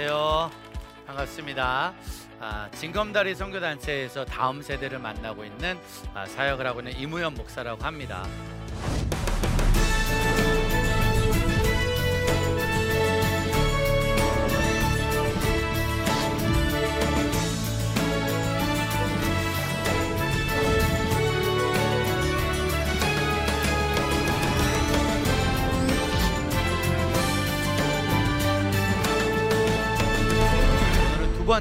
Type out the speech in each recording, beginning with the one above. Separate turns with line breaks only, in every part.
안녕하세요. 반갑습니다. 아, 진검다리 선교단체에서 다음 세대를 만나고 있는 아, 사역을 하고 있는 이무현 목사라고 합니다.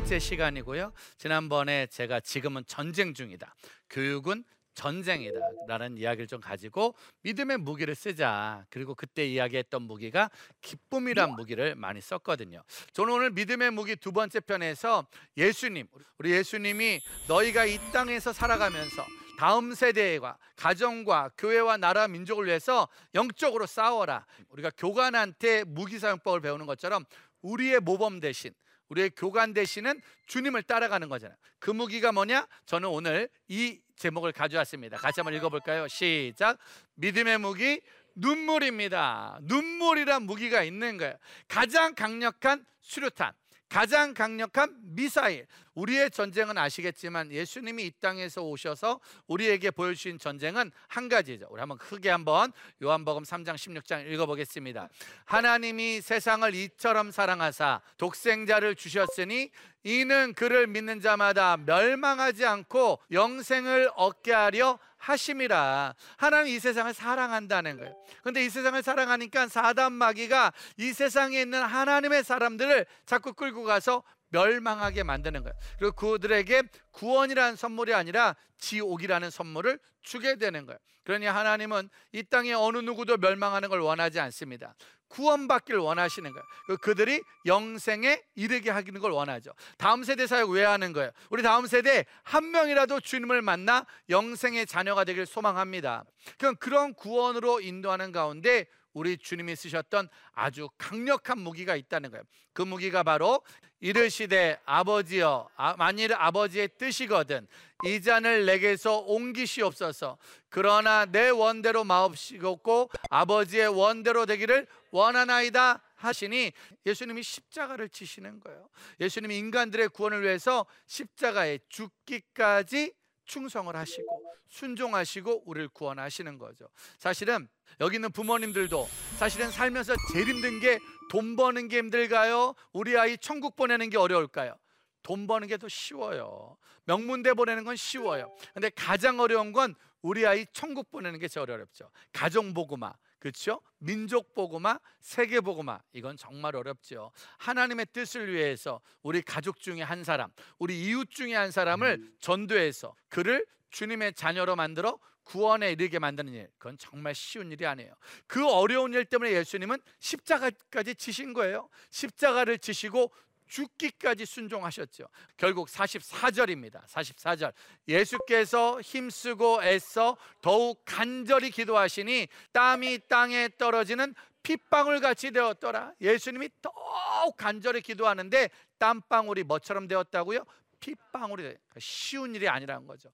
번째 시간이고요. 지난번에 제가 지금은 전쟁 중이다. 교육은 전쟁이다. 라는 이야기를 좀 가지고 믿음의 무기를 쓰자. 그리고 그때 이야기했던 무기가 기쁨이란 무기를 많이 썼거든요. 저는 오늘 믿음의 무기 두 번째 편에서 예수님, 우리 예수님이 너희가 이 땅에서 살아가면서 다음 세대와 가정과 교회와 나라 민족을 위해서 영적으로 싸워라. 우리가 교관한테 무기 사용법을 배우는 것처럼 우리의 모범 대신 우리의 교관 대신은 주님을 따라가는 거잖아요. 그 무기가 뭐냐? 저는 오늘 이 제목을 가져왔습니다. 같이 한번 읽어볼까요? 시작. 믿음의 무기 눈물입니다. 눈물이란 무기가 있는 거예요. 가장 강력한 수류탄, 가장 강력한 미사일. 우리의 전쟁은 아시겠지만 예수님이 이 땅에서 오셔서 우리에게 보여주신 전쟁은 한 가지죠. 우리 한번 크게 한번 요한복음 3장 16장 읽어보겠습니다. 하나님이 세상을 이처럼 사랑하사 독생자를 주셨으니 이는 그를 믿는 자마다 멸망하지 않고 영생을 얻게 하려 하심이라. 하나님 이 세상을 사랑한다는 거예요. 근데 이 세상을 사랑하니까 사단 마귀가 이 세상에 있는 하나님의 사람들을 자꾸 끌고 가서 멸망하게 만드는 거예요. 그리고 그들에게 구원이라는 선물이 아니라 지옥이라는 선물을 주게 되는 거예요. 그러니 하나님은 이 땅에 어느 누구도 멸망하는 걸 원하지 않습니다. 구원받기를 원하시는 거예요. 그 그들이 영생에 이르게 하기는 걸 원하죠. 다음 세대 사역 왜 하는 거예요? 우리 다음 세대 한 명이라도 주님을 만나 영생의 자녀가 되길 소망합니다. 그럼 그런 구원으로 인도하는 가운데 우리 주님이 쓰셨던 아주 강력한 무기가 있다는 거예요. 그 무기가 바로 이르시되 아버지여 아, 만일 아버지의 뜻이거든 이 잔을 내게서 옮기시옵소서 그러나 내 원대로 마옵시고 아버지의 원대로 되기를 원하나이다 하시니 예수님이 십자가를 지시는 거예요. 예수님이 인간들의 구원을 위해서 십자가에 죽기까지 충성을 하시고 순종하시고 우리를 구원하시는 거죠. 사실은 여기 있는 부모님들도 사실은 살면서 제일 힘든 게 돈 버는 게 힘들까요? 우리 아이 천국 보내는 게 어려울까요? 돈 버는 게 더 쉬워요. 명문대 보내는 건 쉬워요. 근데 가장 어려운 건 우리 아이 천국 보내는 게 제일 어렵죠. 가정 보고마. 그렇죠? 민족 보고마, 세계 보고마 이건 정말 어렵죠. 하나님의 뜻을 위해서 우리 가족 중에 한 사람, 우리 이웃 중에 한 사람을 전도해서 그를 주님의 자녀로 만들어 구원에 이르게 만드는 일. 그건 정말 쉬운 일이 아니에요. 그 어려운 일 때문에 예수님은 십자가까지 지신 거예요. 십자가를 지시고 죽기까지 순종하셨죠. 결국 44절입니다. 44절. 예수께서 힘쓰고 애써 더욱 간절히 기도하시니 땀이 땅에 떨어지는 핏방울 같이 되었더라. 예수님이 더욱 간절히 기도하는데 땀방울이 뭐처럼 되었다고요? 핏방울이 쉬운 일이 아니라는 거죠.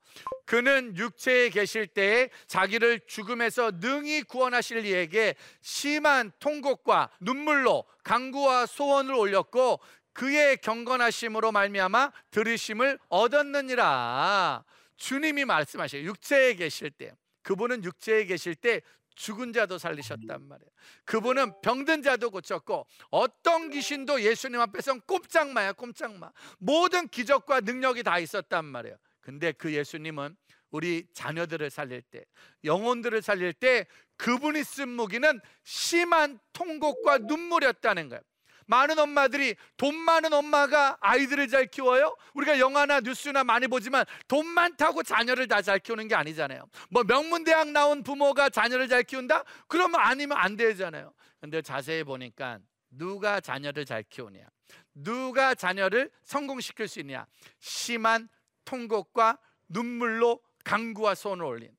그는 육체에 계실 때에 자기를 죽음에서 능히 구원하실 이에게 심한 통곡과 눈물로 강구와 소원을 올렸고 그의 경건하심으로 말미암아 들으심을 얻었느니라. 주님이 말씀하셔요. 육체에 계실 때 그분은 육체에 계실 때 죽은 자도 살리셨단 말이에요. 그분은 병든 자도 고쳤고 어떤 귀신도 예수님 앞에선 꼼짝마야 꼼짝마. 모든 기적과 능력이 다 있었단 말이에요. 근데 그 예수님은 우리 자녀들을 살릴 때, 영혼들을 살릴 때 그분이 쓴 무기는 심한 통곡과 눈물이었다는 거예요. 많은 엄마들이 돈 많은 엄마가 아이들을 잘 키워요? 우리가 영화나 뉴스나 많이 보지만 돈 많다고 자녀를 다 잘 키우는 게 아니잖아요. 뭐 명문대학 나온 부모가 자녀를 잘 키운다? 그러면 아니면 안 되잖아요. 근데 자세히 보니까 누가 자녀를 잘 키우냐? 누가 자녀를 성공시킬 수 있냐? 심한 통곡과 눈물로 강구와 손을 올린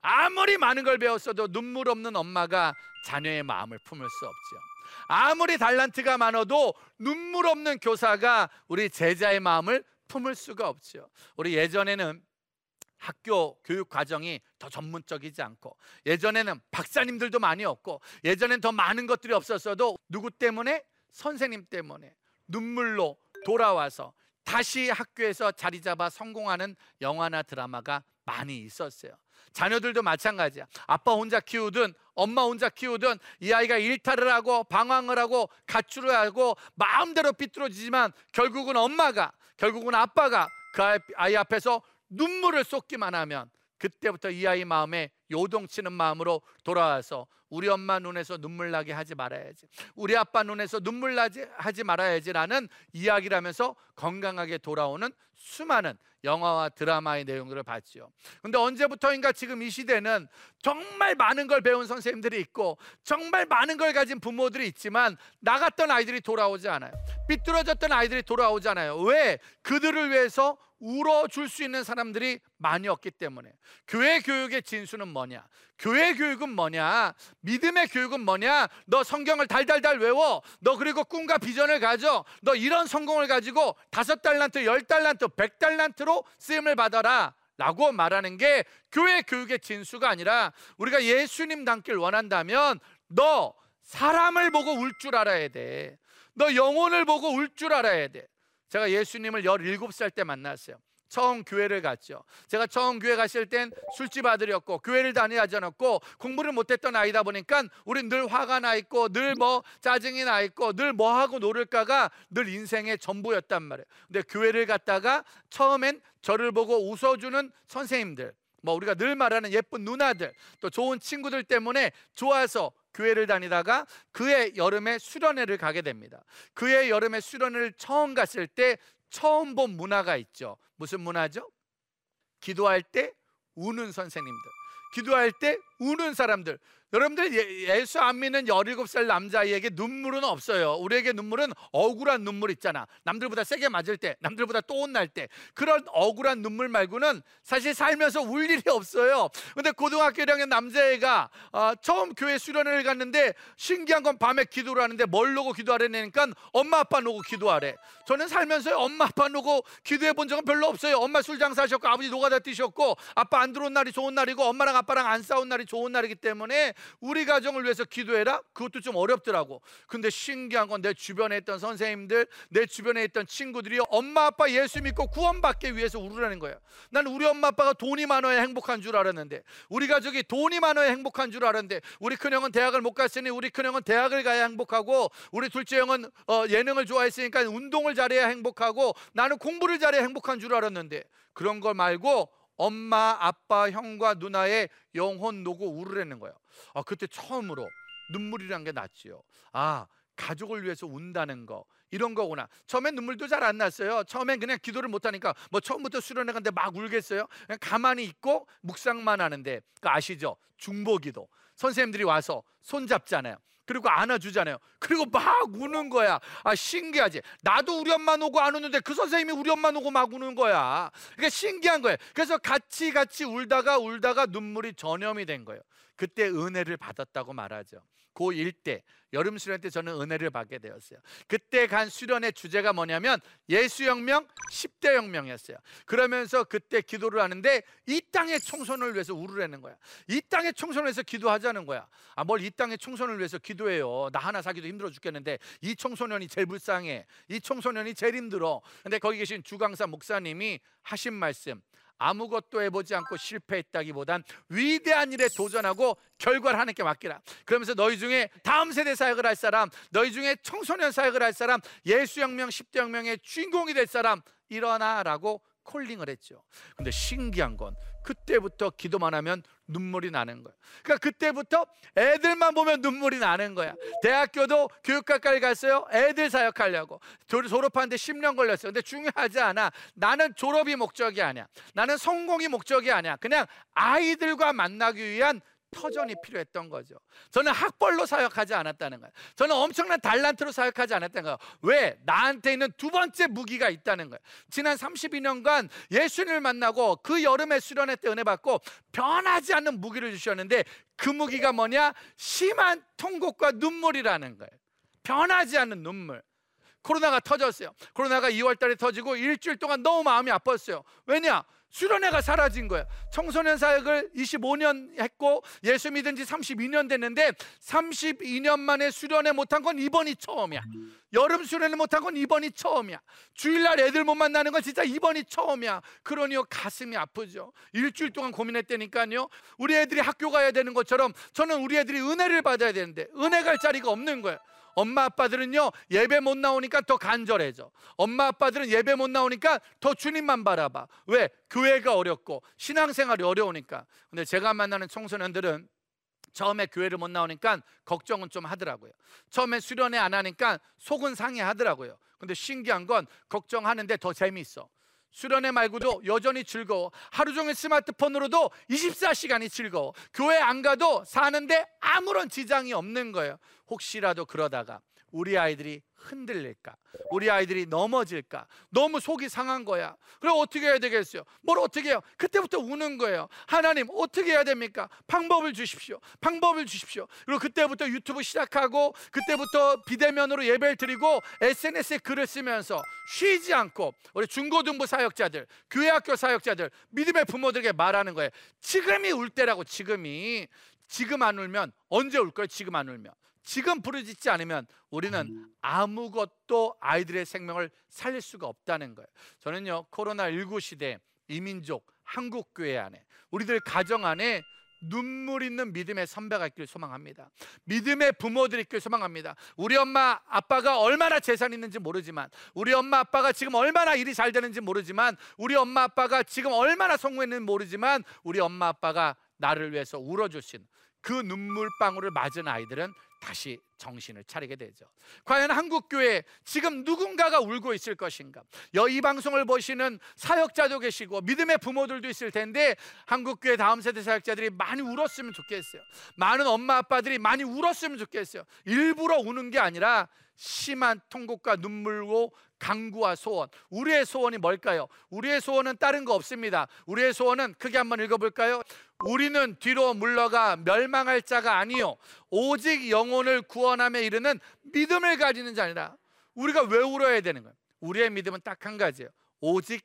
아무리 많은 걸 배웠어도 눈물 없는 엄마가 자녀의 마음을 품을 수 없죠. 아무리 달란트가 많아도 눈물 없는 교사가 우리 제자의 마음을 품을 수가 없죠. 우리 예전에는 학교 교육 과정이 더 전문적이지 않고 예전에는 박사님들도 많이 없고 예전엔 더 많은 것들이 없었어도 누구 때문에 선생님 때문에 눈물로 돌아와서 다시 학교에서 자리 잡아 성공하는 영화나 드라마가 많이 있었어요. 자녀들도 마찬가지야. 아빠 혼자 키우든 엄마 혼자 키우든 이 아이가 일탈을 하고 방황을 하고 가출을 하고 마음대로 삐뚤어지지만 결국은 엄마가 결국은 아빠가 그 아이 앞에서 눈물을 쏟기만 하면 그때부터 이 아이 마음에 요동치는 마음으로 돌아와서 우리 엄마 눈에서 눈물 나게 하지 말아야지. 우리 아빠 눈에서 눈물 나지 하지 말아야지라는 이야기를 하면서 건강하게 돌아오는 수많은 영화와 드라마의 내용들을 봤죠. 근데 언제부터인가 지금 이 시대는 정말 많은 걸 배운 선생님들이 있고 정말 많은 걸 가진 부모들이 있지만 나갔던 아이들이 돌아오지 않아요. 삐뚤어졌던 아이들이 돌아오지 않아요. 왜? 그들을 위해서 울어줄 수 있는 사람들이 많이 없기 때문에 교회 교육의 진수는 뭐냐? 교회 교육은 뭐냐? 믿음의 교육은 뭐냐? 너 성경을 달달달 외워. 너 그리고 꿈과 비전을 가져. 너 이런 성공을 가지고 다섯 달란트, 열 달란트, 백 달란트로 쓰임을 받아라. 라고 말하는 게 교회 교육의 진수가 아니라 우리가 예수님 닮길 원한다면 너 사람을 보고 울 줄 알아야 돼. 너 영혼을 보고 울 줄 알아야 돼. 제가 예수님을 17살 때 만났어요. 처음 교회를 갔죠. 제가 처음 교회 갔을 땐 술집 아들이었고 교회를 다니지 않았고 공부를 못했던 아이다 보니까 우린 늘 화가 나 있고 늘 뭐 짜증이 나 있고 늘 뭐 하고 놀을까가 늘 인생의 전부였단 말이에요. 근데 교회를 갔다가 처음엔 저를 보고 웃어주는 선생님들, 뭐 우리가 늘 말하는 예쁜 누나들, 또 좋은 친구들 때문에 좋아서 교회를 다니다가 그해 여름에 수련회를 가게 됩니다. 그해 여름에 수련회를 처음 갔을 때 처음 본 문화가 있죠. 무슨 문화죠? 기도할 때 우는 선생님들, 기도할 때 우는 사람들, 여러분들 예, 예수 안 믿는 17살 남자아이에게 눈물은 없어요. 우리에게 눈물은 억울한 눈물 있잖아. 남들보다 세게 맞을 때, 남들보다 또 혼날 때. 그런 억울한 눈물 말고는 사실 살면서 울 일이 없어요. 근데 고등학교 1학년 남자애가 어, 처음 교회 수련회를 갔는데 신기한 건 밤에 기도를 하는데 뭘 놓고 기도하려니까 엄마 아빠 놓고 기도하래. 저는 살면서 엄마 아빠 놓고 기도해 본 적은 별로 없어요. 엄마 술 장사하셨고 아버지 노가다 뛰셨고 아빠 안 들어온 날이 좋은 날이고 엄마랑 아빠랑 안 싸운 날이 좋은 날이기 때문에 우리 가정을 위해서 기도해라? 그것도 좀 어렵더라고. 근데 신기한 건 내 주변에 있던 선생님들, 내 주변에 있던 친구들이 엄마 아빠 예수 믿고 구원받기 위해서 울으라는 거예요. 난 우리 엄마 아빠가 돈이 많아야 행복한 줄 알았는데, 우리 가족이 돈이 많아야 행복한 줄 알았는데, 우리 큰형은 대학을 못 갔으니 우리 큰형은 대학을 가야 행복하고, 우리 둘째 형은 어, 예능을 좋아했으니까 운동을 잘해야 행복하고, 나는 공부를 잘해야 행복한 줄 알았는데, 그런 걸 말고 엄마, 아빠, 형과 누나의 영혼 놓고 울으라는 거예요. 아, 그때 처음으로 눈물이란 게 났지요. 아, 가족을 위해서 운다는 거 이런 거구나. 처음엔 눈물도 잘 안 났어요. 처음엔 그냥 기도를 못 하니까 뭐 처음부터 수련회 갔는데 막 울겠어요. 그냥 가만히 있고 묵상만 하는데 그 아시죠? 중보기도 선생님들이 와서 손 잡잖아요. 그리고 안아주잖아요. 그리고 막 우는 거야. 아 신기하지. 나도 우리 엄마 놓고 안 우는데 그 선생님이 우리 엄마 놓고 막 우는 거야. 그러니까 신기한 거예요. 그래서 같이 같이 울다가 울다가 눈물이 전염이 된 거예요. 그때 은혜를 받았다고 말하죠. 고1 때 여름 수련 때 저는 은혜를 받게 되었어요. 그때 간 수련의 주제가 뭐냐면 예수혁명 10대 혁명이었어요. 그러면서 그때 기도를 하는데 이 땅의 총선을 위해서 울으라는 거야. 이 땅의 총선을 위해서 기도하자는 거야. 아, 뭘 이 땅의 총선을 위해서 기도해요. 나 하나 사기도 힘들어 죽겠는데 이 청소년이 제일 불쌍해. 이 청소년이 제일 힘들어. 근데 거기 계신 주강사 목사님이 하신 말씀 아무것도 해보지 않고 실패했다기보단 위대한 일에 도전하고 결과를 하나님께 맡기라. 그러면서 너희 중에 다음 세대 사역을 할 사람, 너희 중에 청소년 사역을 할 사람, 예수 혁명, 10대 혁명의 주인공이 될 사람 일어나라고 콜링을 했죠. 근데 신기한 건 그때부터 기도만 하면 눈물이 나는 거야. 그러니까 그때부터 애들만 보면 눈물이 나는 거야. 대학교도 교육학과를 갔어요. 애들 사역하려고. 졸업하는데 10년 걸렸어요. 근데 중요하지 않아. 나는 졸업이 목적이 아니야. 나는 성공이 목적이 아니야. 그냥 아이들과 만나기 위한 터전이 필요했던 거죠. 저는 학벌로 사역하지 않았다는 거예요. 저는 엄청난 달란트로 사역하지 않았다는 거예요. 왜? 나한테 있는 두 번째 무기가 있다는 거예요. 지난 32년간 예수님을 만나고 그 여름에 수련회 때 은혜 받고 변하지 않는 무기를 주셨는데 그 무기가 뭐냐? 심한 통곡과 눈물이라는 거예요. 변하지 않는 눈물. 코로나가 터졌어요. 코로나가 2월 달에 터지고 일주일 동안 너무 마음이 아팠어요. 왜냐? 수련회가 사라진 거예요. 청소년 사역을 25년 했고 예수 믿은 지 32년 됐는데 32년 만에 수련회 못한 건 이번이 처음이야. 여름 수련회 못한 건 이번이 처음이야. 주일날 애들 못 만나는 건 진짜 이번이 처음이야. 그러니요 가슴이 아프죠. 일주일 동안 고민했다니까요. 우리 애들이 학교 가야 되는 것처럼 저는 우리 애들이 은혜를 받아야 되는데 은혜 갈 자리가 없는 거예요. 엄마 아빠들은요 예배 못 나오니까 더 간절해져. 엄마 아빠들은 예배 못 나오니까 더 주님만 바라봐. 왜? 교회가 어렵고 신앙생활이 어려우니까. 근데 제가 만나는 청소년들은 처음에 교회를 못 나오니까 걱정은 좀 하더라고요. 처음에 수련회 안 하니까 속은 상해하더라고요. 근데 신기한 건 걱정하는데 더 재미있어. 수련회 말고도 여전히 즐거워. 하루 종일 스마트폰으로도 24시간이 즐거워. 교회 안 가도 사는데 아무런 지장이 없는 거예요. 혹시라도 그러다가 우리 아이들이 흔들릴까? 우리 아이들이 넘어질까? 너무 속이 상한 거야. 그럼 어떻게 해야 되겠어요? 뭘 어떻게 해요? 그때부터 우는 거예요. 하나님 어떻게 해야 됩니까? 방법을 주십시오. 방법을 주십시오. 그리고 그때부터 유튜브 시작하고 그때부터 비대면으로 예배를 드리고 SNS에 글을 쓰면서 쉬지 않고 우리 중고등부 사역자들, 교회학교 사역자들, 믿음의 부모들에게 말하는 거예요. 지금이 울 때라고 지금이 지금 안 울면 언제 울 거예요? 지금 안 울면. 지금 부르짖지 않으면 우리는 아무것도 아이들의 생명을 살릴 수가 없다는 거예요. 저는요 코로나19 시대 이민족 한국 교회 안에 우리들 가정 안에 눈물 있는 믿음의 선배가 있길 소망합니다. 믿음의 부모들이 있길 소망합니다. 우리 엄마 아빠가 얼마나 재산 있는지 모르지만 우리 엄마 아빠가 지금 얼마나 일이 잘 되는지 모르지만 우리 엄마 아빠가 지금 얼마나 성공했는지 모르지만 우리 엄마 아빠가 나를 위해서 울어주신 그 눈물방울을 맞은 아이들은 다시 정신을 차리게 되죠. 과연 한국 교회 지금 누군가가 울고 있을 것인가? 이 방송을 보시는 사역자도 계시고 믿음의 부모들도 있을 텐데 한국 교회 다음 세대 사역자들이 많이 울었으면 좋겠어요. 많은 엄마 아빠들이 많이 울었으면 좋겠어요. 일부러 우는 게 아니라 심한 통곡과 눈물로 강구와 소원. 우리의 소원이 뭘까요? 우리의 소원은 다른 거 없습니다. 우리의 소원은 크게 한번 읽어볼까요? 우리는 뒤로 물러가 멸망할 자가 아니요 오직 영혼을 구원함에 이르는 믿음을 가지는 자니라. 우리가 왜 울어야 되는 거예요? 우리의 믿음은 딱 한 가지예요. 오직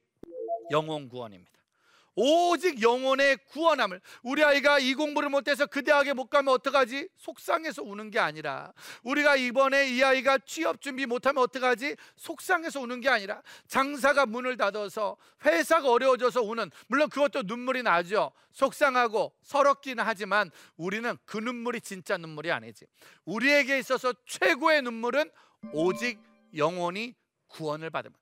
영혼 구원입니다. 오직 영혼의 구원함을. 우리 아이가 이 공부를 못해서 그 대학에 못 가면 어떡하지? 속상해서 우는 게 아니라. 우리가 이번에 이 아이가 취업 준비 못하면 어떡하지? 속상해서 우는 게 아니라. 장사가 문을 닫아서 회사가 어려워져서 우는 물론 그것도 눈물이 나죠. 속상하고 서럽기는 하지만 우리는 그 눈물이 진짜 눈물이 아니지. 우리에게 있어서 최고의 눈물은 오직 영혼이 구원을 받으면.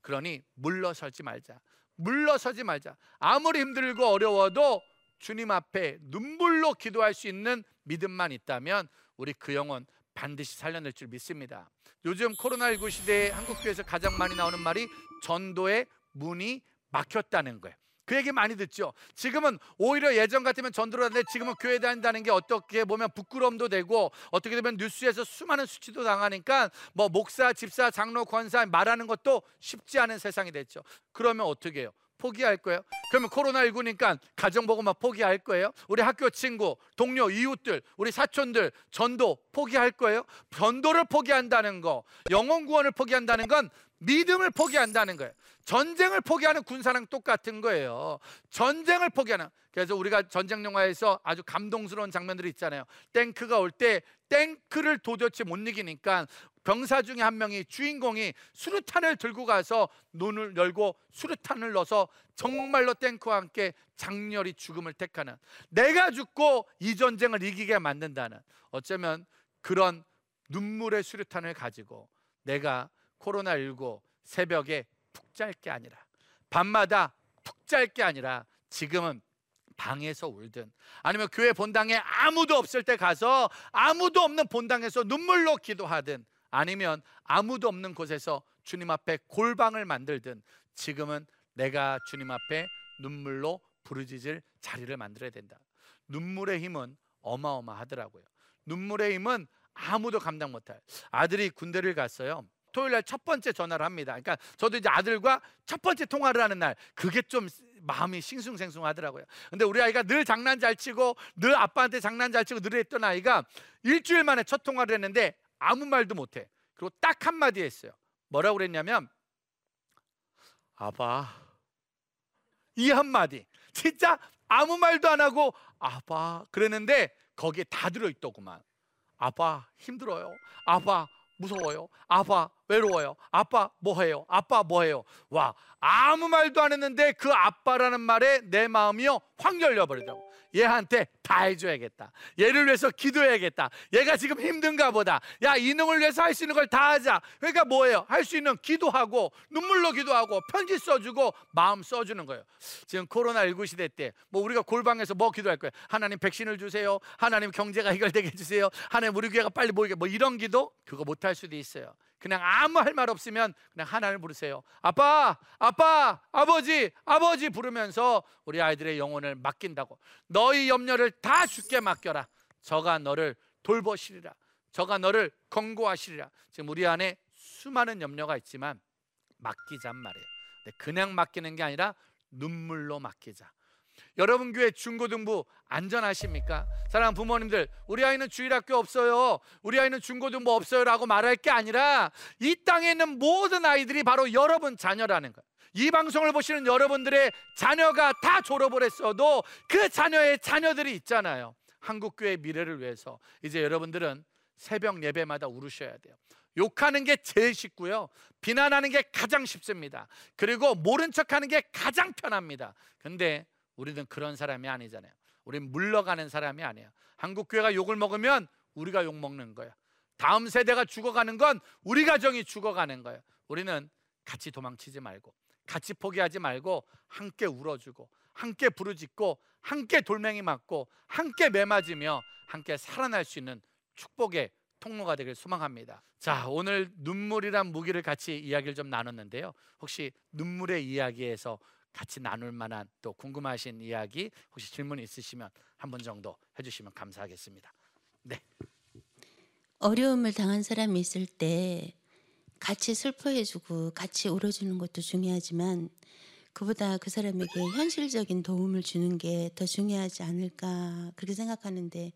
그러니 물러설지 말자 물러서지 말자. 아무리 힘들고 어려워도 주님 앞에 눈물로 기도할 수 있는 믿음만 있다면 우리 그 영혼 반드시 살려낼 줄 믿습니다. 요즘 코로나19 시대에 한국 교회에서 가장 많이 나오는 말이 전도의 문이 막혔다는 거예요. 그 얘기 많이 듣죠. 지금은 오히려 예전 같으면 전도를 하는데 지금은 교회 다닌다는 게 어떻게 보면 부끄럼도 되고 어떻게 되면 뉴스에서 수많은 수치도 당하니까 뭐 목사, 집사, 장로, 권사 말하는 것도 쉽지 않은 세상이 됐죠. 그러면 어떻게 해요? 포기할 거예요? 그러면 코로나19니까 가정 보고 막 포기할 거예요? 우리 학교 친구, 동료, 이웃들, 우리 사촌들 전도 포기할 거예요? 전도를 포기한다는 거, 영혼 구원을 포기한다는 건 믿음을 포기한다는 거예요. 전쟁을 포기하는 군사랑 똑같은 거예요. 전쟁을 포기하는. 그래서 우리가 전쟁 영화에서 아주 감동스러운 장면들이 있잖아요. 탱크가 올 때 탱크를 도대체 못 이기니까 병사 중에 한 명이 주인공이 수류탄을 들고 가서 눈을 열고 수류탄을 넣어서 정말로 탱크와 함께 장렬히 죽음을 택하는 내가 죽고 이 전쟁을 이기게 만든다는 어쩌면 그런 눈물의 수류탄을 가지고 내가 코로나19 새벽에 푹 잘 게 아니라 밤마다 푹 잘 게 아니라 지금은 방에서 울든 아니면 교회 본당에 아무도 없을 때 가서 아무도 없는 본당에서 눈물로 기도하든 아니면 아무도 없는 곳에서 주님 앞에 골방을 만들든 지금은 내가 주님 앞에 눈물로 부르짖을 자리를 만들어야 된다. 눈물의 힘은 어마어마하더라고요. 눈물의 힘은 아무도 감당 못할. 아들이 군대를 갔어요. 토요일 날 첫 번째 전화를 합니다. 그러니까 저도 이제 아들과 첫 번째 통화를 하는 날 그게 좀 마음이 싱숭생숭하더라고요. 근데 우리 아이가 늘 장난 잘 치고 늘 아빠한테 장난 잘 치고 늘 했던 아이가 일주일 만에 첫 통화를 했는데 아무 말도 못 해. 그리고 딱 한마디 했어요. 뭐라고 그랬냐면 아빠 이 한마디 진짜 아무 말도 안 하고 아빠 그랬는데 거기에 다 들어있더구만 아빠 힘들어요 아빠 무서워요. 아빠 외로워요. 아빠 뭐해요? 아빠 뭐해요? 와 아무 말도 안 했는데 그 아빠라는 말에 내 마음이요 확 열려버리더라고 얘한테 다 해줘야겠다. 얘를 위해서 기도해야겠다. 얘가 지금 힘든가 보다. 야, 이놈을 위해서 할 수 있는 걸 다 하자. 그러니까 뭐예요? 할 수 있는 기도하고 눈물로 기도하고 편지 써주고 마음 써주는 거예요. 지금 코로나19 시대 때 뭐 우리가 골방에서 뭐 기도할 거예요? 하나님 백신을 주세요. 하나님 경제가 해결되게 해주세요. 하나님 우리 교회가 빨리 모이게 뭐 이런 기도 그거 못 할 수도 있어요. 그냥 아무 할 말 없으면 그냥 하나님 부르세요. 아빠, 아빠, 아버지, 아버지 부르면서 우리 아이들의 영혼을 맡긴다고. 너희 염려를 다 주께 맡겨라. 저가 너를 돌보시리라. 저가 너를 권고하시리라. 지금 우리 안에 수많은 염려가 있지만 맡기잔 말이에요. 그냥 맡기는 게 아니라 눈물로 맡기자. 여러분 교회 중고등부 안전하십니까? 사랑하는 부모님들, 우리 아이는 주일학교 없어요. 우리 아이는 중고등부 없어요라고 말할 게 아니라 이 땅에 있는 모든 아이들이 바로 여러분 자녀라는 거예요. 이 방송을 보시는 여러분들의 자녀가 다 졸업을 했어도 그 자녀의 자녀들이 있잖아요. 한국 교회의 미래를 위해서 이제 여러분들은 새벽 예배마다 울으셔야 돼요. 욕하는 게 제일 쉽고요. 비난하는 게 가장 쉽습니다. 그리고 모른 척 하는 게 가장 편합니다. 근데 우리는 그런 사람이 아니잖아요. 우리는 물러가는 사람이 아니에요. 한국 교회가 욕을 먹으면 우리가 욕 먹는 거예요. 다음 세대가 죽어가는 건 우리 가정이 죽어가는 거예요. 우리는 같이 도망치지 말고 같이 포기하지 말고 함께 울어주고 함께 부르짖고 함께 돌멩이 맞고 함께 매맞으며 함께 살아날 수 있는 축복의 통로가 되길 소망합니다. 자, 오늘 눈물이란 무기를 같이 이야기를 좀 나눴는데요. 혹시 눈물의 이야기에서 같이 나눌 만한 또 궁금하신 이야기 혹시 질문 있으시면 한 번 정도 해주시면 감사하겠습니다. 네.
어려움을 당한 사람이 있을 때 같이 슬퍼해주고 같이 울어주는 것도 중요하지만 그보다 그 사람에게 현실적인 도움을 주는 게 더 중요하지 않을까 그렇게 생각하는데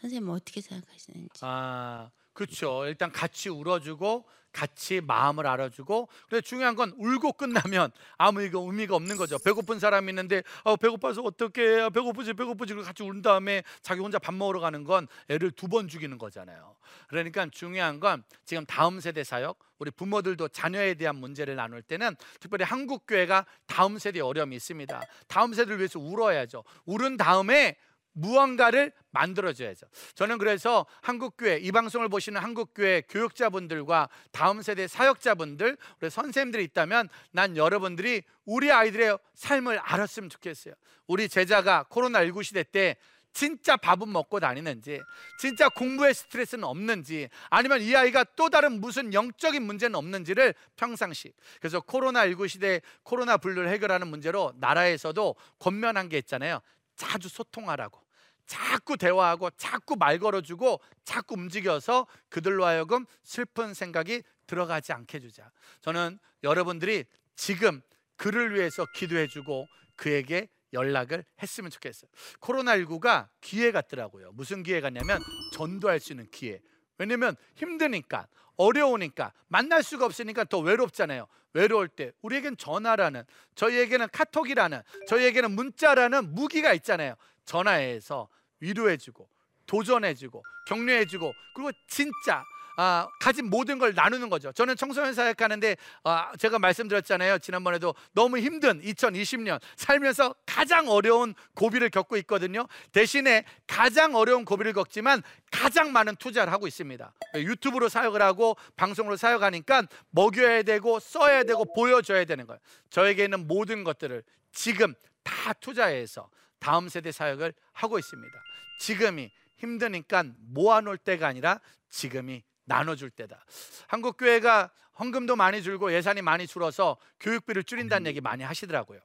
선생님 어떻게 생각하시는지?
아 그렇죠. 일단 같이 울어주고 같이 마음을 알아주고 그래 중요한 건 울고 끝나면 아무 의미가 없는 거죠. 배고픈 사람이 있는데 어, 배고파서 어떻게 해? 배고프지 배고프지 같이 운 다음에 자기 혼자 밥 먹으러 가는 건 애를 두 번 죽이는 거잖아요. 그러니까 중요한 건 지금 다음 세대 사역 우리 부모들도 자녀에 대한 문제를 나눌 때는 특별히 한국 교회가 다음 세대 어려움이 있습니다. 다음 세대를 위해서 울어야죠. 울은 다음에 무언가를 만들어줘야죠. 저는 그래서 한국교회 이 방송을 보시는 한국교회 교육자분들과 다음 세대 사역자분들 우리 선생님들이 있다면 난 여러분들이 우리 아이들의 삶을 알았으면 좋겠어요. 우리 제자가 코로나19 시대 때 진짜 밥은 먹고 다니는지 진짜 공부에 스트레스는 없는지 아니면 이 아이가 또 다른 무슨 영적인 문제는 없는지를 평상시 그래서 코로나19 시대 코로나 분류를 해결하는 문제로 나라에서도 권면한 게 있잖아요 자주 소통하라고 자꾸 대화하고 자꾸 말 걸어주고 자꾸 움직여서 그들로 하여금 슬픈 생각이 들어가지 않게 해주자. 저는 여러분들이 지금 그를 위해서 기도해주고 그에게 연락을 했으면 좋겠어요. 코로나19가 기회 같더라고요. 무슨 기회 같냐면 전도할 수 있는 기회. 왜냐면 힘드니까 어려우니까 만날 수가 없으니까 더 외롭잖아요. 외로울 때 우리에겐 전화라는 저희에게는 카톡이라는 저희에게는 문자라는 무기가 있잖아요. 전화해서 위로해주고 도전해주고 격려해주고 그리고 진짜 아, 가진 모든 걸 나누는 거죠. 저는 청소년 사역하는데 아, 제가 말씀드렸잖아요. 지난번에도 너무 힘든 2020년 살면서 가장 어려운 고비를 겪고 있거든요. 대신에 가장 어려운 고비를 겪지만 가장 많은 투자를 하고 있습니다. 유튜브로 사역을 하고 방송으로 사역하니까 먹여야 되고 써야 되고 보여줘야 되는 거예요. 저에게 있는 모든 것들을 지금 다 투자해서 다음 세대 사역을 하고 있습니다. 지금이 힘드니까 모아놓을 때가 아니라 지금이 나눠줄 때다. 한국 교회가 헌금도 많이 줄고 예산이 많이 줄어서 교육비를 줄인다는 얘기 많이 하시더라고요.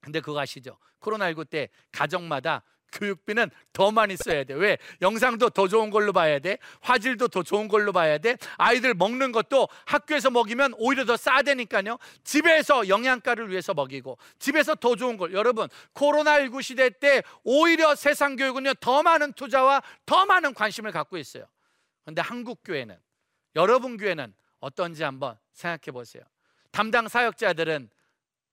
근데 그거 아시죠? 코로나19 때 가정마다 교육비는 더 많이 써야 돼. 왜? 영상도 더 좋은 걸로 봐야 돼. 화질도 더 좋은 걸로 봐야 돼. 아이들 먹는 것도 학교에서 먹이면 오히려 더 싸대니까요. 집에서 영양가를 위해서 먹이고 집에서 더 좋은 걸. 여러분, 코로나19 시대 때 오히려 세상 교육은요. 더 많은 투자와 더 많은 관심을 갖고 있어요. 근데 한국 교회는 여러분 교회는 어떤지 한번 생각해 보세요. 담당 사역자들은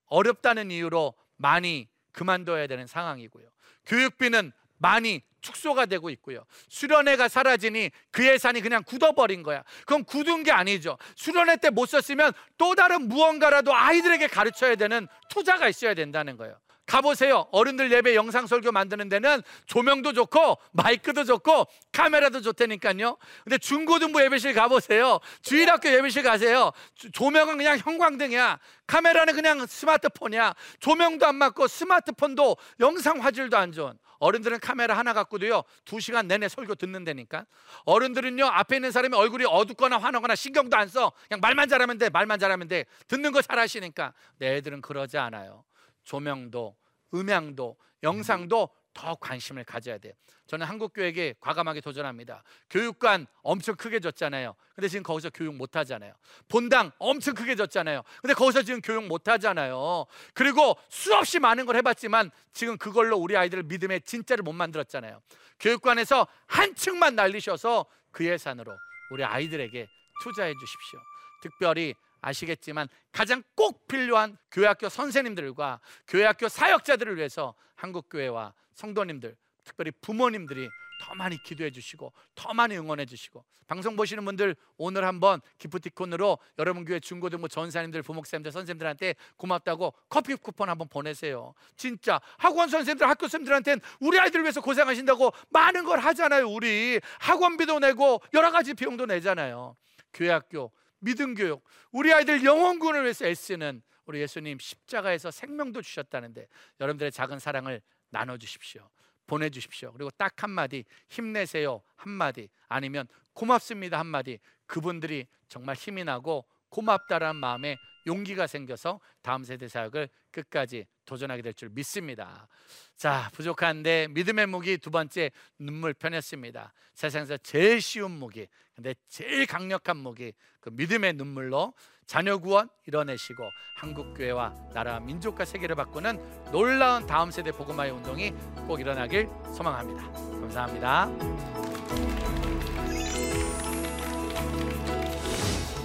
어렵다는 이유로 많이 그만둬야 되는 상황이고요. 교육비는 많이 축소가 되고 있고요. 수련회가 사라지니 그 예산이 그냥 굳어버린 거야. 그럼 굳은 게 아니죠. 수련회 때 못 썼으면 또 다른 무언가라도 아이들에게 가르쳐야 되는 투자가 있어야 된다는 거예요. 가보세요. 어른들 예배 영상 설교 만드는 데는 조명도 좋고 마이크도 좋고 카메라도 좋다니까요. 근데 중고등부 예배실 가보세요. 주일학교 예배실 가세요. 조- 조명은 그냥 형광등이야. 카메라는 그냥 스마트폰이야. 조명도 안 맞고 스마트폰도 영상 화질도 안 좋은. 어른들은 카메라 하나 갖고도요 두 시간 내내 설교 듣는다니까 어른들은요 앞에 있는 사람이 얼굴이 어둡거나 화나거나 신경도 안 써 그냥 말만 잘하면 돼 말만 잘하면 돼 듣는 거 잘하시니까 내 애들은 그러지 않아요 조명도 음향도 영상도 더 관심을 가져야 돼요. 저는 한국 교회에 과감하게 도전합니다. 교육관 엄청 크게 줬잖아요. 근데 지금 거기서 교육 못 하잖아요. 본당 엄청 크게 줬잖아요. 근데 거기서 지금 교육 못 하잖아요. 그리고 수없이 많은 걸 해봤지만 지금 그걸로 우리 아이들 믿음의 진짜를 못 만들었잖아요. 교육관에서 한 층만 날리셔서 그 예산으로 우리 아이들에게 투자해 주십시오. 특별히 아시겠지만 가장 꼭 필요한 교회학교 선생님들과 교회학교 사역자들을 위해서 한국교회와 성도님들 특별히 부모님들이 더 많이 기도해 주시고 더 많이 응원해 주시고 방송 보시는 분들 오늘 한번 기프티콘으로 여러분 교회 중고등부 전사님들 부목사님들 선생님들한테 고맙다고 커피 쿠폰 한번 보내세요. 진짜 학원 선생님들 학교 선생님들한테는 우리 아이들 위해서 고생하신다고 많은 걸 하잖아요 우리. 학원비도 내고 여러 가지 비용도 내잖아요. 교회 학교 믿음 교육 우리 아이들 영혼군을 위해서 애쓰는 우리 예수님 십자가에서 생명도 주셨다는데 여러분들의 작은 사랑을 나눠 주십시오. 보내 주십시오. 그리고 딱 한마디 힘내세요 한마디 아니면 고맙습니다 한마디 그분들이 정말 힘이 나고 고맙다라는 마음에 용기가 생겨서 다음 세대 사역을 끝까지 도전하게 될 줄 믿습니다. 자, 부족한데 믿음의 무기 두 번째 눈물 편했습니다. 세상에서 제일 쉬운 무기, 근데 제일 강력한 무기 그 믿음의 눈물로 자녀 구원 이뤄내시고 한국 교회와 나라 민족과 세계를 바꾸는 놀라운 다음 세대 복음화의 운동이 꼭 일어나길 소망합니다. 감사합니다.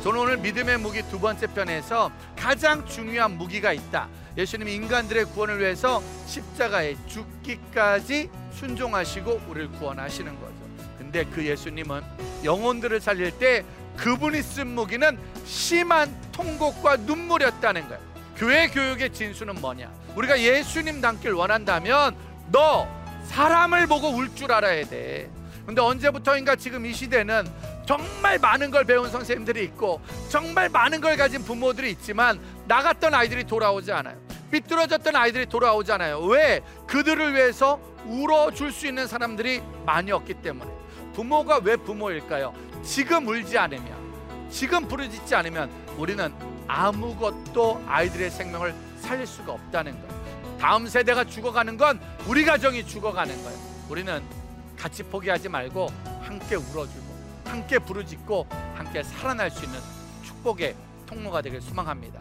저는 오늘 믿음의 무기 두 번째 편에서 가장 중요한 무기가 있다. 예수님이 인간들의 구원을 위해서 십자가에 죽기까지 순종하시고 우리를 구원하시는 거죠. 근데 그 예수님은 영혼들을 살릴 때 그분이 쓴 무기는 심한 통곡과 눈물이었다는 거예요. 교회 교육의 진수는 뭐냐? 우리가 예수님 닮길 원한다면 너 사람을 보고 울 줄 알아야 돼. 근데 언제부터인가 지금 이 시대는 정말 많은 걸 배운 선생님들이 있고 정말 많은 걸 가진 부모들이 있지만 나갔던 아이들이 돌아오지 않아요. 삐뚤어졌던 아이들이 돌아오지 않아요. 왜? 그들을 위해서 울어줄 수 있는 사람들이 많이 없기 때문에. 부모가 왜 부모일까요? 지금 울지 않으면, 지금 부르짖지 않으면 우리는 아무것도 아이들의 생명을 살릴 수가 없다는 거예요. 다음 세대가 죽어가는 건 우리 가정이 죽어가는 거예요. 우리는 같이 포기하지 말고 함께 울어주고 함께 부르짖고 함께 살아날 수 있는 축복의 통로가 되길 소망합니다.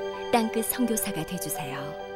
땅끝 선교사가 되주세요.